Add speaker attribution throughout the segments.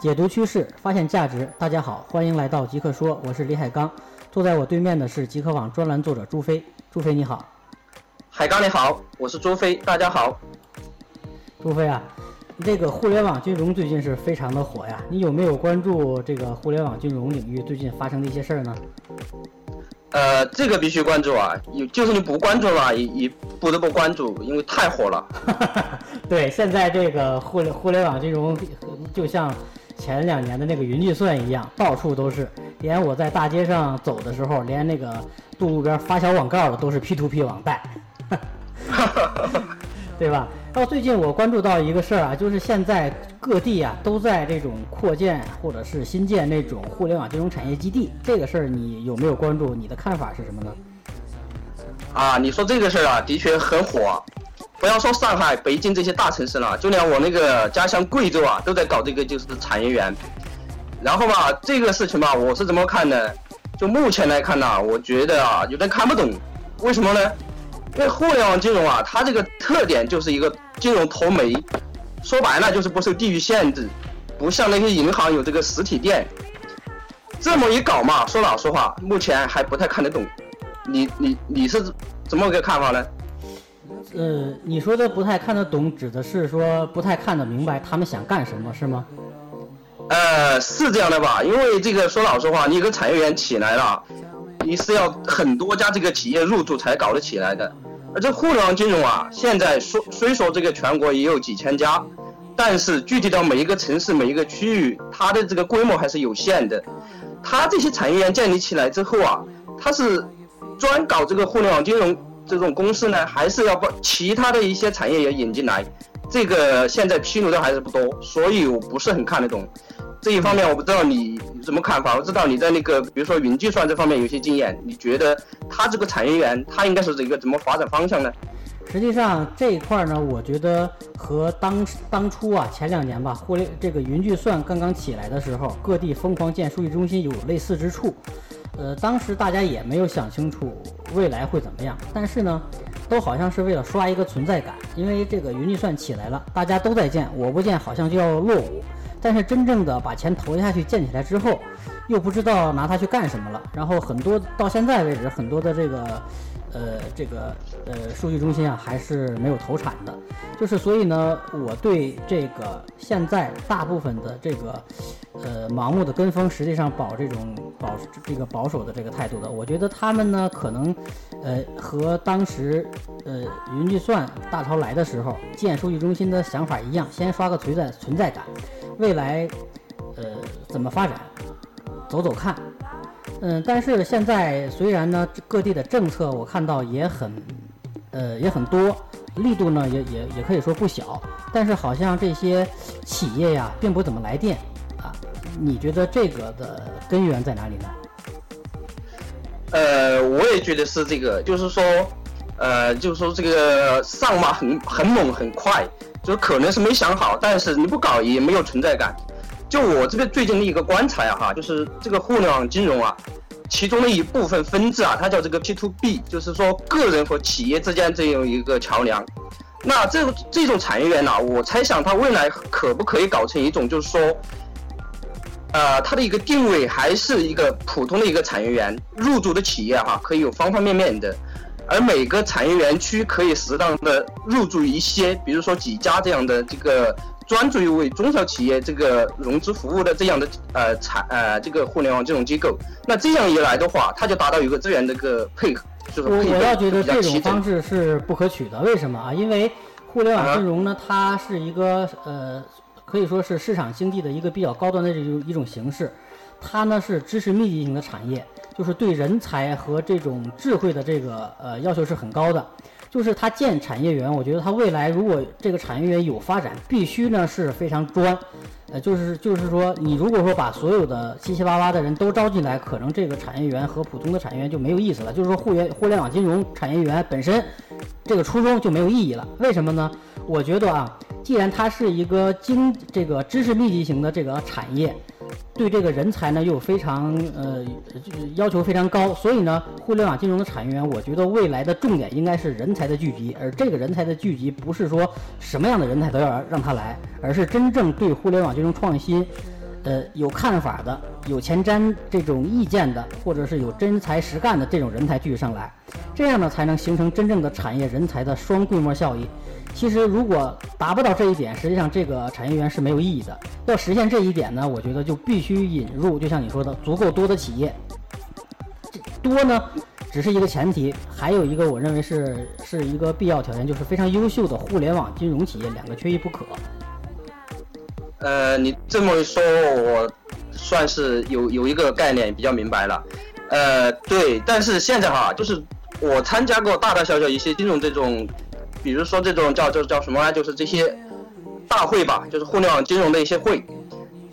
Speaker 1: 解读趋势，发现价值。大家好，欢迎来到极客说，我是李海刚。坐在我对面的是极客网专栏作者朱飞。朱飞你好，
Speaker 2: 海刚你好，我是朱飞，大家好。
Speaker 1: 朱飞啊，这个互联网金融最近是非常的火呀，你有没有关注这个互联网金融领域最近发生的一些事儿呢？
Speaker 2: 呃，这个必须关注啊，有就是你不关注了，也也不得不关注，因为太火了。
Speaker 1: 对，现在这个互联互联网金融就像。前两年的那个云计算一样，到处都是，连我在大街上走的时候，连那个路路边发小广告的都是 P to P 网贷，对吧？到最近我关注到一个事儿啊，就是现在各地啊都在这种扩建或者是新建那种互联网金融产业基地，这个事儿你有没有关注？你的看法是什么呢？
Speaker 2: 啊，你说这个事儿啊，的确很火。不要说上海、北京这些大城市了，就连我那个家乡贵州啊，都在搞这个就是产业园。然后吧，这个事情吧，我是怎么看呢？就目前来看呢，我觉得啊，有点看不懂。为什么呢？因为互联网金融啊，它这个特点就是一个金融投媒，说白了就是不受地域限制，不像那些银行有这个实体店。这么一搞嘛，说老实话，目前还不太看得懂。你你你是怎么个看法呢？
Speaker 1: 呃，你说的不太看得懂，指的是说不太看得明白他们想干什么，是吗？
Speaker 2: 呃，是这样的吧？因为这个说老实话，你一个产业园起来了，你是要很多家这个企业入驻才搞得起来的。而这互联网金融啊，现在说虽说这个全国也有几千家，但是具体到每一个城市、每一个区域，它的这个规模还是有限的。它这些产业园建立起来之后啊，它是专搞这个互联网金融。这种公司呢，还是要把其他的一些产业也引进来，这个现在披露的还是不多，所以我不是很看得懂。这一方面我不知道你怎么看法，我知道你在那个比如说云计算这方面有些经验，你觉得它这个产业园它应该是一个怎么发展方向呢？
Speaker 1: 实际上这一块呢，我觉得和当当初啊前两年吧，互联这个云计算刚刚起来的时候，各地疯狂建数据中心有类似之处。呃，当时大家也没有想清楚未来会怎么样，但是呢，都好像是为了刷一个存在感，因为这个云计算起来了，大家都在建，我不建好像就要落伍。但是真正的把钱投下去建起来之后，又不知道拿它去干什么了。然后很多到现在为止，很多的这个。呃，这个呃，数据中心啊，还是没有投产的，就是所以呢，我对这个现在大部分的这个呃盲目的跟风，实际上保这种保这个保守的这个态度的，我觉得他们呢，可能呃和当时呃云计算大潮来的时候建数据中心的想法一样，先刷个存在存在感，未来呃怎么发展，走走看。嗯，但是现在虽然呢，各地的政策我看到也很，呃，也很多，力度呢也也也可以说不小，但是好像这些企业呀，并不怎么来电啊。你觉得这个的根源在哪里呢？
Speaker 2: 呃，我也觉得是这个，就是说，呃，就是说这个上马很很猛很快，就是可能是没想好，但是你不搞也没有存在感。就我这边最近的一个观察呀，哈，就是这个互联网金融啊，其中的一部分分支啊，它叫这个 P to B，就是说个人和企业之间这样一个桥梁。那这这种产业园呢，我猜想它未来可不可以搞成一种，就是说，呃，它的一个定位还是一个普通的一个产业园，入驻的企业哈，可以有方方面面的，而每个产业园区可以适当的入驻一些，比如说几家这样的这个。专注于为中小企业这个融资服务的这样的呃产呃这个互联网金融机构，那这样一来的话，它就达到一个资源的一个配合，就是
Speaker 1: 我我要觉得这种方式是不可取的。为什么啊？因为互联网金融呢，它是一个呃可以说是市场经济的一个比较高端的这种一种形式，它呢是知识密集型的产业，就是对人才和这种智慧的这个呃要求是很高的。就是它建产业园，我觉得它未来如果这个产业园有发展，必须呢是非常专，呃，就是就是说，你如果说把所有的七七八八的人都招进来，可能这个产业园和普通的产业园就没有意思了。就是说，互联互联网金融产业园本身这个初衷就没有意义了。为什么呢？我觉得啊，既然它是一个经这个知识密集型的这个产业，对这个人才呢又非常呃要求非常高，所以呢，互联网金融的产业园，我觉得未来的重点应该是人才的聚集，而这个人才的聚集不是说什么样的人才都要让他来，而是真正对互联网金融创新，呃有看法的、有前瞻这种意见的，或者是有真才实干的这种人才聚集上来，这样呢才能形成真正的产业人才的双规模效益。其实，如果达不到这一点，实际上这个产业园是没有意义的。要实现这一点呢，我觉得就必须引入，就像你说的，足够多的企业。多呢，只是一个前提，还有一个我认为是是一个必要条件，就是非常优秀的互联网金融企业，两个缺一不可。
Speaker 2: 呃，你这么一说，我算是有有一个概念比较明白了。呃，对，但是现在哈，就是我参加过大大小小一些金融这种。比如说这种叫叫叫什么呢？就是这些大会吧，就是互联网金融的一些会。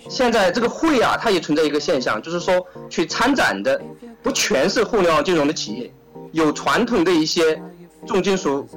Speaker 2: 现在这个会啊，它也存在一个现象，就是说去参展的不全是互联网金融的企业，有传统的一些重金属、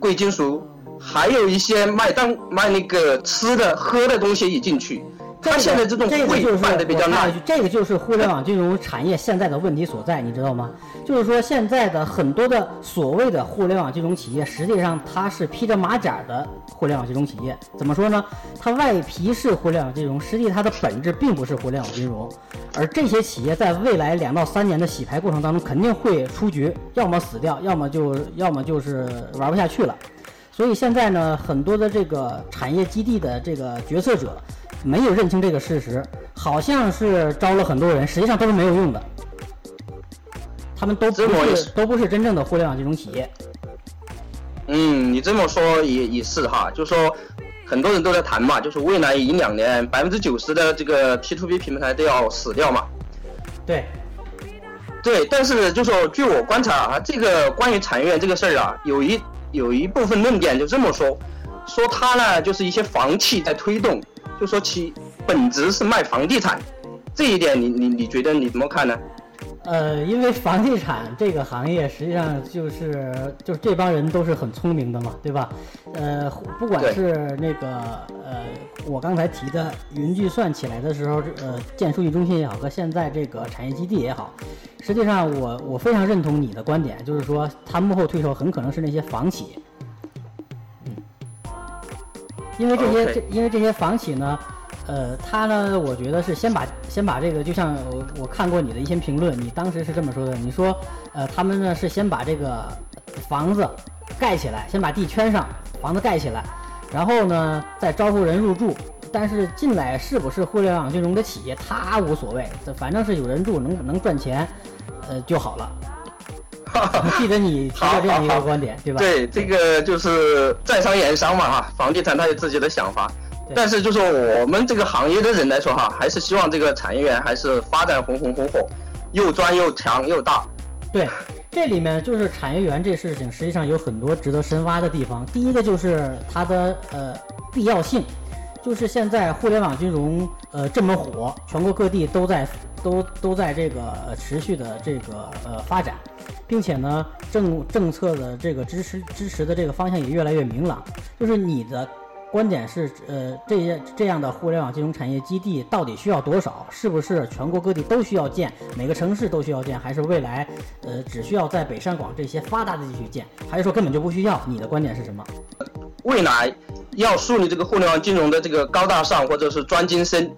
Speaker 2: 贵金属，还有一些卖当卖那个吃的喝的东西也进去。他现在这种会办的比较烂，
Speaker 1: 这个就是互联网金融产业现在的问题所在，你知道吗？就是说现在的很多的所谓的互联网金融企业，实际上它是披着马甲的互联网金融企业。怎么说呢？它外皮是互联网金融，实际它的本质并不是互联网金融。而这些企业在未来两到三年的洗牌过程当中，肯定会出局，要么死掉，要么就要么就是玩不下去了。所以现在呢，很多的这个产业基地的这个决策者。没有认清这个事实，好像是招了很多人，实际上都是没有用的。他们都不是都不是真正的互联网金融企业。
Speaker 2: 嗯，你这么说也也是哈，就说很多人都在谈嘛，就是未来一两年百分之九十的这个 P to P 平台都要死掉嘛。
Speaker 1: 对，
Speaker 2: 对，但是就说据我观察啊，这个关于产业园这个事儿啊，有一有一部分论点就这么说，说它呢就是一些房企在推动。就说其本质是卖房地产，这一点你你你觉得你怎么看呢？
Speaker 1: 呃，因为房地产这个行业实际上就是就是这帮人都是很聪明的嘛，对吧？呃，不管是那个呃我刚才提的云计算起来的时候，呃建数据中心也好，和现在这个产业基地也好，实际上我我非常认同你的观点，就是说它幕后推手很可能是那些房企。因为这些这因为这些房企呢，呃，他呢，我觉得是先把先把这个，就像我我看过你的一些评论，你当时是这么说的，你说，呃，他们呢是先把这个房子盖起来，先把地圈上，房子盖起来，然后呢再招呼人入住，但是进来是不是互联网金融的企业，他无所谓，反正是有人住，能能赚钱，呃就好了。记得你提过这样一个观点，对吧？
Speaker 2: 对，这个就是在商言商嘛，哈，房地产它有自己的想法，但是就是我们这个行业的人来说，哈，还是希望这个产业园还是发展红红火火，又专又强又大。
Speaker 1: 对，这里面就是产业园这事情，实际上有很多值得深挖的地方。第一个就是它的呃必要性，就是现在互联网金融呃这么火，全国各地都在都都在这个持续的这个呃发展。并且呢，政政策的这个支持支持的这个方向也越来越明朗。就是你的观点是，呃，这些这样的互联网金融产业基地到底需要多少？是不是全国各地都需要建？每个城市都需要建？还是未来，呃，只需要在北上广这些发达的地区建？还是说根本就不需要？你的观点是什么？
Speaker 2: 未来要树立这个互联网金融的这个高大上或者是专精深，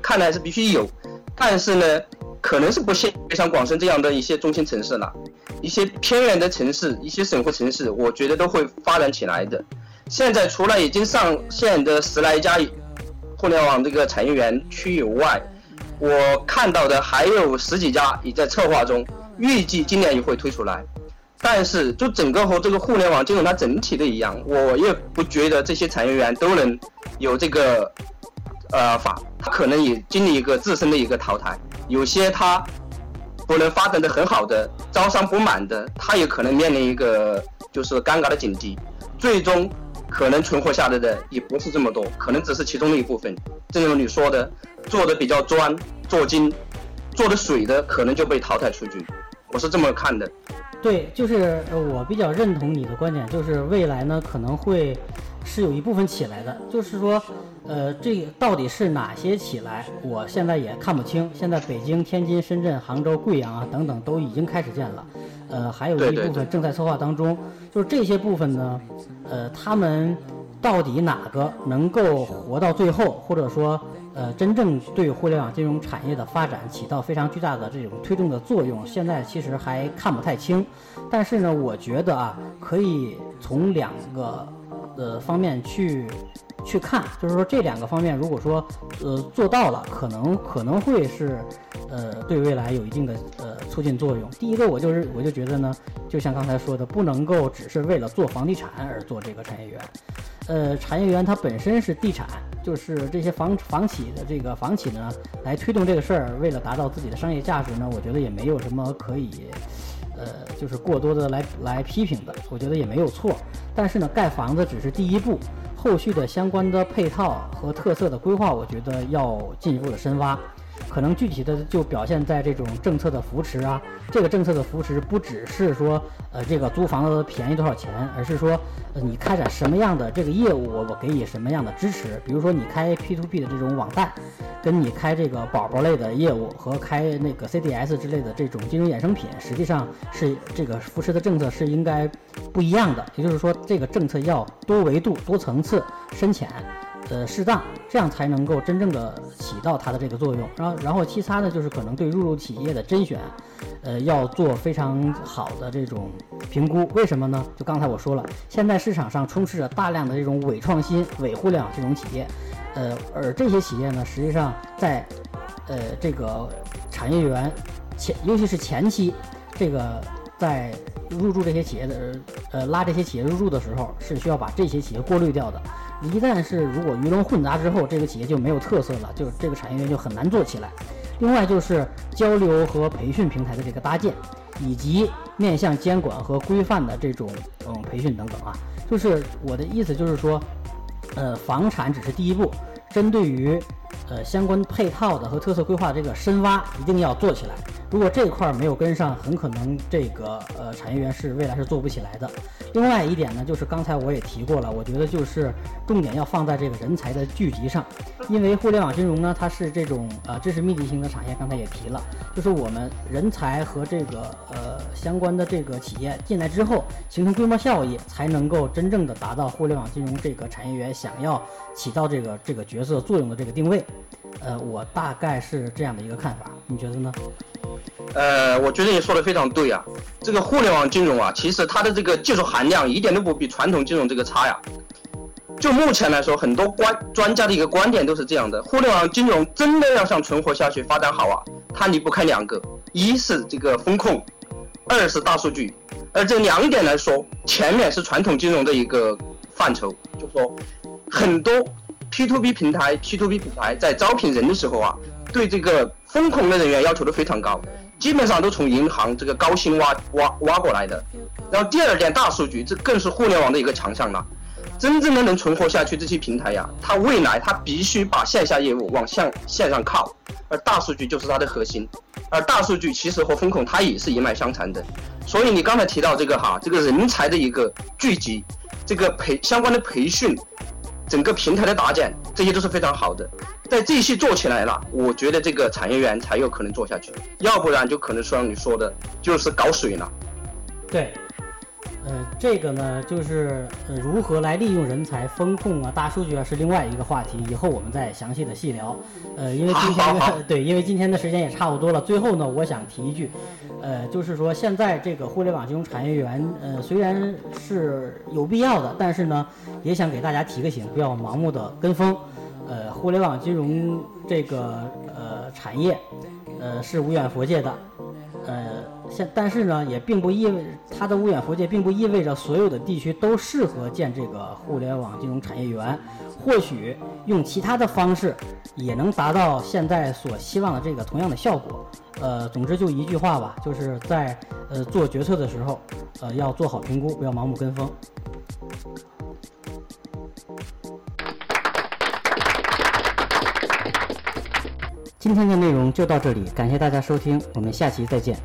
Speaker 2: 看来是必须有，但是呢？可能是不限像广深这样的一些中心城市了，一些偏远的城市、一些省会城市，我觉得都会发展起来的。现在除了已经上线的十来家互联网这个产业园区以外，我看到的还有十几家也在策划中，预计今年也会推出来。但是就整个和这个互联网金融它整体的一样，我也不觉得这些产业园都能有这个。呃，法它可能也经历一个自身的一个淘汰，有些它不能发展的很好的，招商不满的，它也可能面临一个就是尴尬的境地，最终可能存活下来的也不是这么多，可能只是其中的一部分。正如你说的，做的比较专、做精、做的水的，可能就被淘汰出局。我是这么看的。
Speaker 1: 对，就是呃我比较认同你的观点，就是未来呢可能会是有一部分起来的，就是说，呃，这到底是哪些起来，我现在也看不清。现在北京、天津、深圳、杭州、贵阳啊等等都已经开始建了，呃，还有一部分正在策划当中。就是这些部分呢，呃，他们到底哪个能够活到最后，或者说，呃，真正对互联网金融产业的发展起到非常巨大的这种推动的作用，现在其实还看不太清。但是呢，我觉得啊，可以从两个呃方面去去看，就是说这两个方面，如果说呃做到了，可能可能会是呃对未来有一定的呃促进作用。第一个，我就是我就觉得呢，就像刚才说的，不能够只是为了做房地产而做这个产业园。呃，产业园它本身是地产，就是这些房房企的这个房企呢，来推动这个事儿，为了达到自己的商业价值呢，我觉得也没有什么可以，呃，就是过多的来来批评的，我觉得也没有错。但是呢，盖房子只是第一步，后续的相关的配套和特色的规划，我觉得要进一步的深挖。可能具体的就表现在这种政策的扶持啊，这个政策的扶持不只是说，呃，这个租房子便宜多少钱，而是说，呃，你开展什么样的这个业务，我给你什么样的支持。比如说你开 P to P 的这种网贷，跟你开这个宝宝类的业务和开那个 CDS 之类的这种金融衍生品，实际上是这个扶持的政策是应该不一样的。也就是说，这个政策要多维度、多层次、深浅。呃，适当，这样才能够真正的起到它的这个作用。然后，然后其他呢，就是可能对入驻企业的甄选，呃，要做非常好的这种评估。为什么呢？就刚才我说了，现在市场上充斥着大量的这种伪创新、伪互联网这种企业，呃，而这些企业呢，实际上在呃这个产业园前，尤其是前期，这个在入驻这些企业的呃拉这些企业入驻的时候，是需要把这些企业过滤掉的。一旦是如果鱼龙混杂之后，这个企业就没有特色了，就这个产业园就很难做起来。另外就是交流和培训平台的这个搭建，以及面向监管和规范的这种嗯培训等等啊，就是我的意思就是说，呃，房产只是第一步，针对于呃相关配套的和特色规划这个深挖一定要做起来。如果这块没有跟上，很可能这个呃产业园是未来是做不起来的。另外一点呢，就是刚才我也提过了，我觉得就是重点要放在这个人才的聚集上，因为互联网金融呢，它是这种呃知识密集型的产业，刚才也提了，就是我们人才和这个呃相关的这个企业进来之后，形成规模效益，才能够真正的达到互联网金融这个产业园想要起到这个这个角色作用的这个定位。呃，我大概是这样的一个看法，你觉得呢？
Speaker 2: 呃，我觉得你说的非常对啊。这个互联网金融啊，其实它的这个技术含量一点都不比传统金融这个差呀。就目前来说，很多观专家的一个观点都是这样的：互联网金融真的要想存活下去、发展好啊，它离不开两个，一是这个风控，二是大数据。而这两点来说，前面是传统金融的一个范畴，就说很多 P to P 平台、P to P 品牌在招聘人的时候啊，对这个风控的人员要求都非常高，基本上都从银行这个高薪挖挖挖过来的。然后第二点，大数据，这更是互联网的一个强项了。真正的能存活下去这些平台呀，它未来它必须把线下业务往向线上靠，而大数据就是它的核心。而大数据其实和风控它也是一脉相承的。所以你刚才提到这个哈，这个人才的一个聚集，这个培相关的培训，整个平台的搭建，这些都是非常好的。在这些做起来了，我觉得这个产业园才有可能做下去，要不然就可能像你说的，就是搞水了。
Speaker 1: 对，呃，这个呢，就是呃如何来利用人才、风控啊、大数据啊，是另外一个话题，以后我们再详细的细聊。呃，因为今天的 对，因为今天的时间也差不多了，最后呢，我想提一句，呃，就是说现在这个互联网金融产业园，呃，虽然是有必要的，但是呢，也想给大家提个醒，不要盲目的跟风。呃，互联网金融这个呃产业，呃是无远佛界的，呃现但是呢，也并不意味它的无远佛界并不意味着所有的地区都适合建这个互联网金融产业园，或许用其他的方式也能达到现在所希望的这个同样的效果。呃，总之就一句话吧，就是在呃做决策的时候，呃要做好评估，不要盲目跟风。今天的内容就到这里，感谢大家收听，我们下期再见。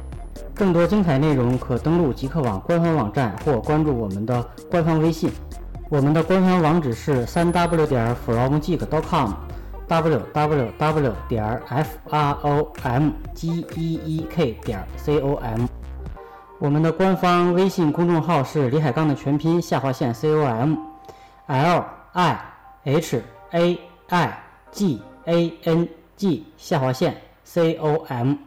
Speaker 1: 更多精彩内容可登录极客网官方网站或关注我们的官方微信。我们的官方网址是三 w 点 fromgeek.com，w w w 点 f r o m g e e k 点 c o m。我们的官方微信公众号是李海刚的全拼下划线 c o m，l i h a i g a n g 下划线 c o m。